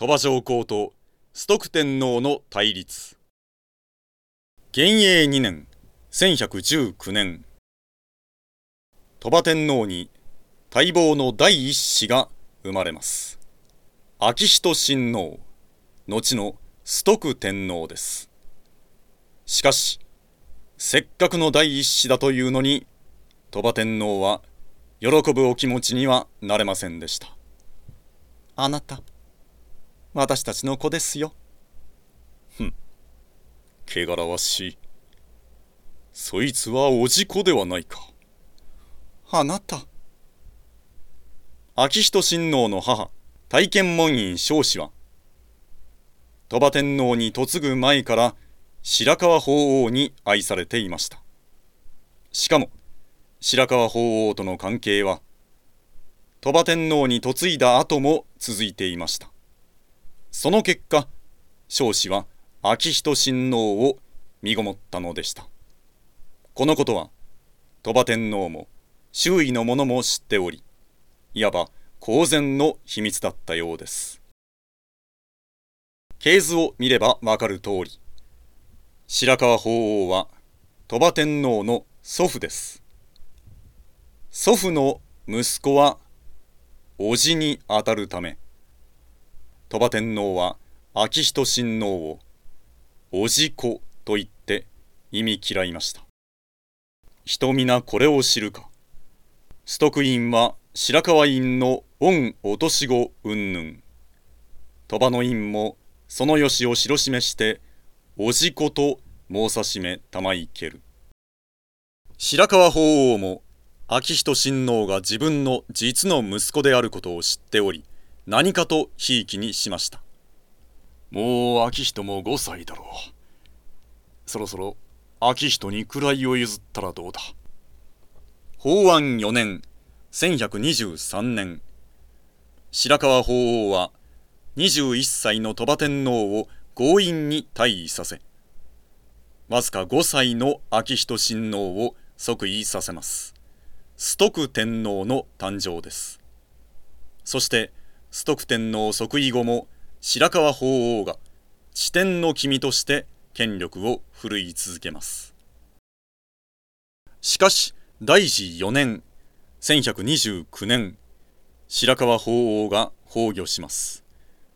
鳥羽上皇と崇徳天皇の対立。元永2年1119年。鳥羽天皇に待望の第一子が生まれます。昭仁親王後の崇徳天皇です。しかしせっかくの第一子だというのに鳥羽天皇は喜ぶお気持ちにはなれませんでした。あなた私たちの子ですよ。ふん、汚らわしい。そいつはおじ子ではないか。あなた。昭仁親王の母、大見門院少子は、鳥羽天皇に嫁ぐ前から白河法皇に愛されていました。しかも、白河法皇との関係は、鳥羽天皇に嫁いだ後も続いていました。その結果彰子は昭仁親王を身ごもったのでした。このことは鳥羽天皇も周囲の者も知っておりいわば公然の秘密だったようです。系図を見ればわかる通り白河法皇は鳥羽天皇の祖父です。祖父の息子は叔父にあたるため鳥羽天皇は昭仁親王をおじ子と言って意味嫌いました。人皆これを知るか。崇徳院は白河院の恩落とし子云々。鳥羽の院もそのよしを知ろしておじ子と申さしめたまいける。白河法皇も昭仁親王が自分の実の息子であることを知っており何かとひいきにしました。もう昭仁も5歳だろう。そろそろ昭仁に位を譲ったらどうだ。法安4年1123年。白河法皇は21歳の鳥羽天皇を強引に退位させわずか5歳の昭仁親王を即位させます。崇徳天皇の誕生です。そして崇徳天皇即位後も白河法皇が地天の君として権力を振るい続けます。しかし大治4年1129年白河法皇が崩御します。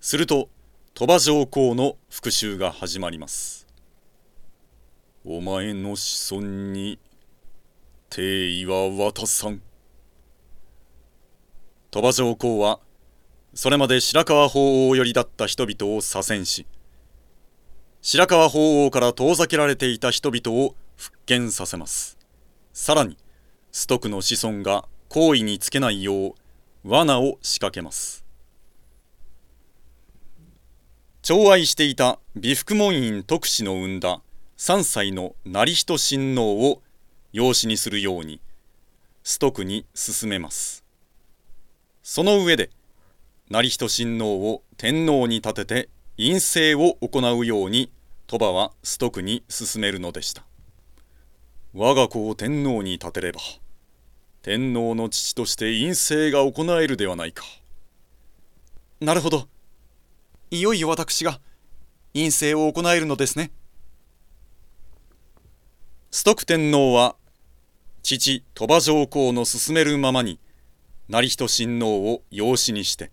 すると鳥羽上皇の復讐が始まります。お前の子孫に帝位は渡さん。鳥羽上皇はそれまで白河法皇寄りだった人々を左遷し白河法皇から遠ざけられていた人々を復権させます。さらに崇徳の子孫が行為につけないよう罠を仕掛けます。寵愛していた美福門院徳氏の生んだ3歳の成人親王を養子にするように崇徳に進めます。その上で成人親王を天皇に立てて院政を行うように鳥羽は崇徳に進めるのでした我が子を天皇に立てれば天皇の父として院政が行えるではないかなるほどいよいよ私が院政を行えるのですね崇徳天皇は父鳥羽上皇の進めるままに成人親王を養子にして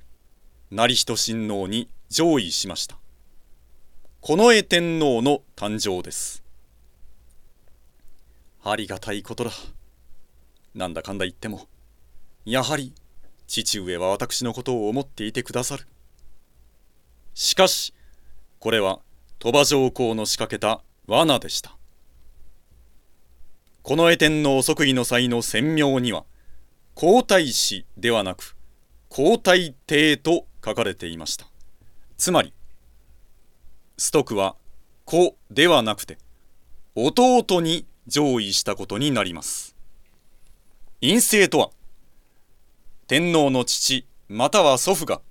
成人親王に上位しました。近衛天皇の誕生です。ありがたいことだ。なんだかんだ言ってもやはり父上は私のことを思っていてくださる。しかしこれは鳥羽上皇の仕掛けた罠でした。近衛天皇即位の際の宣明には皇太子ではなく皇太帝と書かれていました。つまりストクは子ではなくて弟に上位したことになります。陰性とは天皇の父または祖父が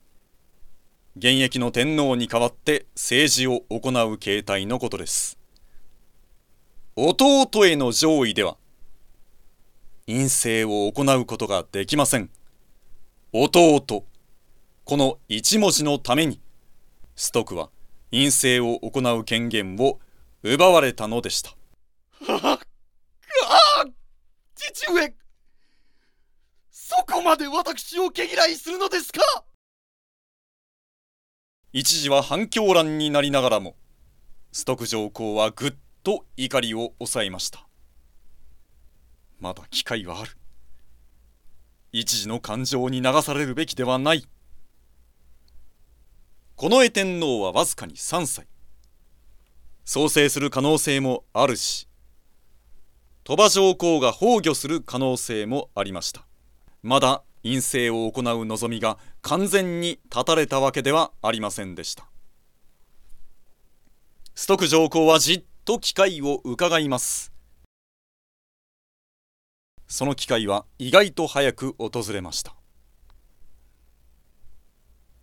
現役の天皇に代わって政治を行う形態のことです。弟への上位では陰性を行うことができません。弟この一文字のためにストクは陰政を行う権限を奪われたのでした。ああ父上。そこまで私を毛嫌いするのですか？一時は反響乱になりながらもストク上皇はぐっと怒りを抑えました。まだ機会はある。一時の感情に流されるべきではない近衛天皇はわずかに3歳。創生する可能性もあるし鳥羽上皇が崩御する可能性もありました。まだ陰政を行う望みが完全に断たれたわけではありませんでした。ストク上皇はじっと機会を伺います。その機会は意外と早く訪れました。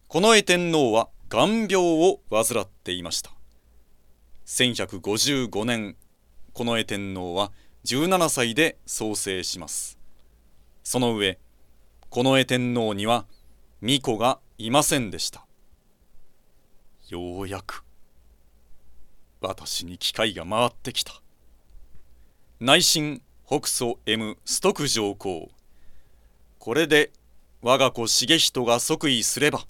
近衛天皇は眼病を患っていました。1155年近衛天皇は17歳で創生します。その上近衛天皇には巫女がいませんでした。ようやく私に機会が回ってきた。内心北祖 M ストク上皇。これで我が子重人が即位すれば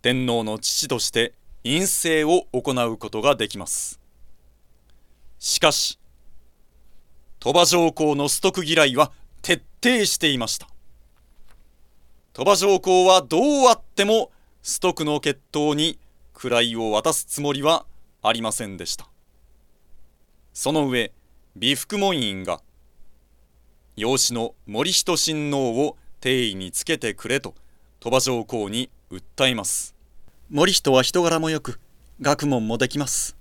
天皇の父として陰政を行うことができます。しかし鳥羽上皇のストク嫌いは徹底していました。鳥羽上皇はどうあってもストクの血統に位を渡すつもりはありませんでした。その上美福門院が養子の森人親王を定位につけてくれと鳥羽上皇に訴えます。森人は人柄もよく学問もできます。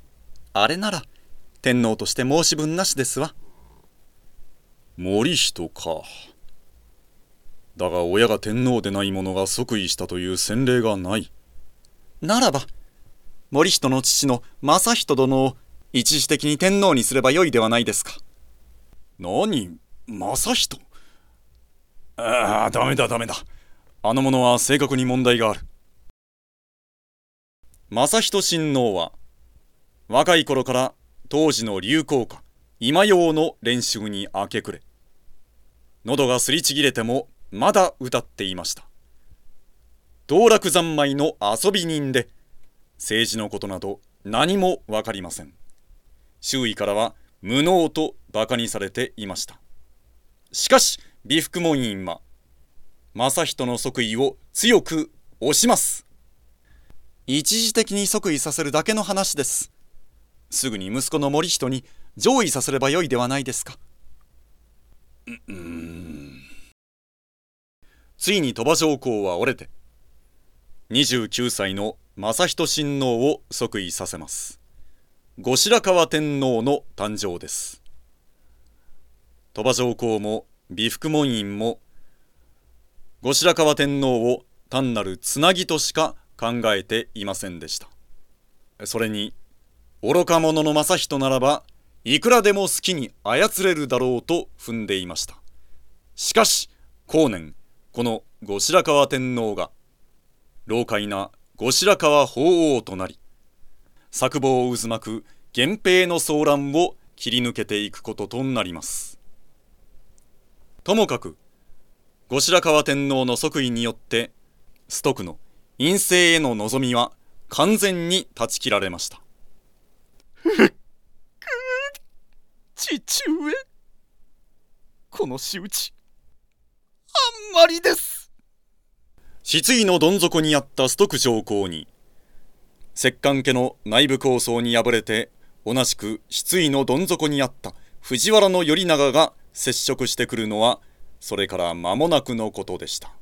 あれなら天皇として申し分なしですわ。森人か。だが親が天皇でない者が即位したという先例がない。ならば森人の父の正人殿を一時的に天皇にすればよいではないですか。何？正人？ああダメだダメだあの者は性格に問題がある。正人親王は若い頃から当時の流行歌今用の練習に明け暮れ喉がすりちぎれてもまだ歌っていました。道楽三昧の遊び人で政治のことなど何も分かりません。周囲からは無能と馬鹿にされていました。しかし美福門院は正人の即位を強く推します。一時的に即位させるだけの話です。すぐに息子の森人に上位させればよいではないですか。うんついに鳥羽上皇は折れて29歳の正人親王を即位させます。後白河天皇の誕生です。鳥羽上皇も美福門院も後白河天皇を単なるつなぎとしか考えていませんでした。それに愚か者の正人ならばいくらでも好きに操れるだろうと踏んでいました。しかし後年この後白河天皇が老快な後白河法皇となり作望を渦巻く源平の騒乱を切り抜けていくこととなります。ともかく後白河天皇の即位によってストクの陰性への望みは完全に断ち切られました。父上この仕打ちあんまりです。失意のどん底にあったストク上皇に石棺家の内部構想に敗れて同じく失意のどん底にあった藤原頼長が接触してくるのはそれから間もなくのことでした。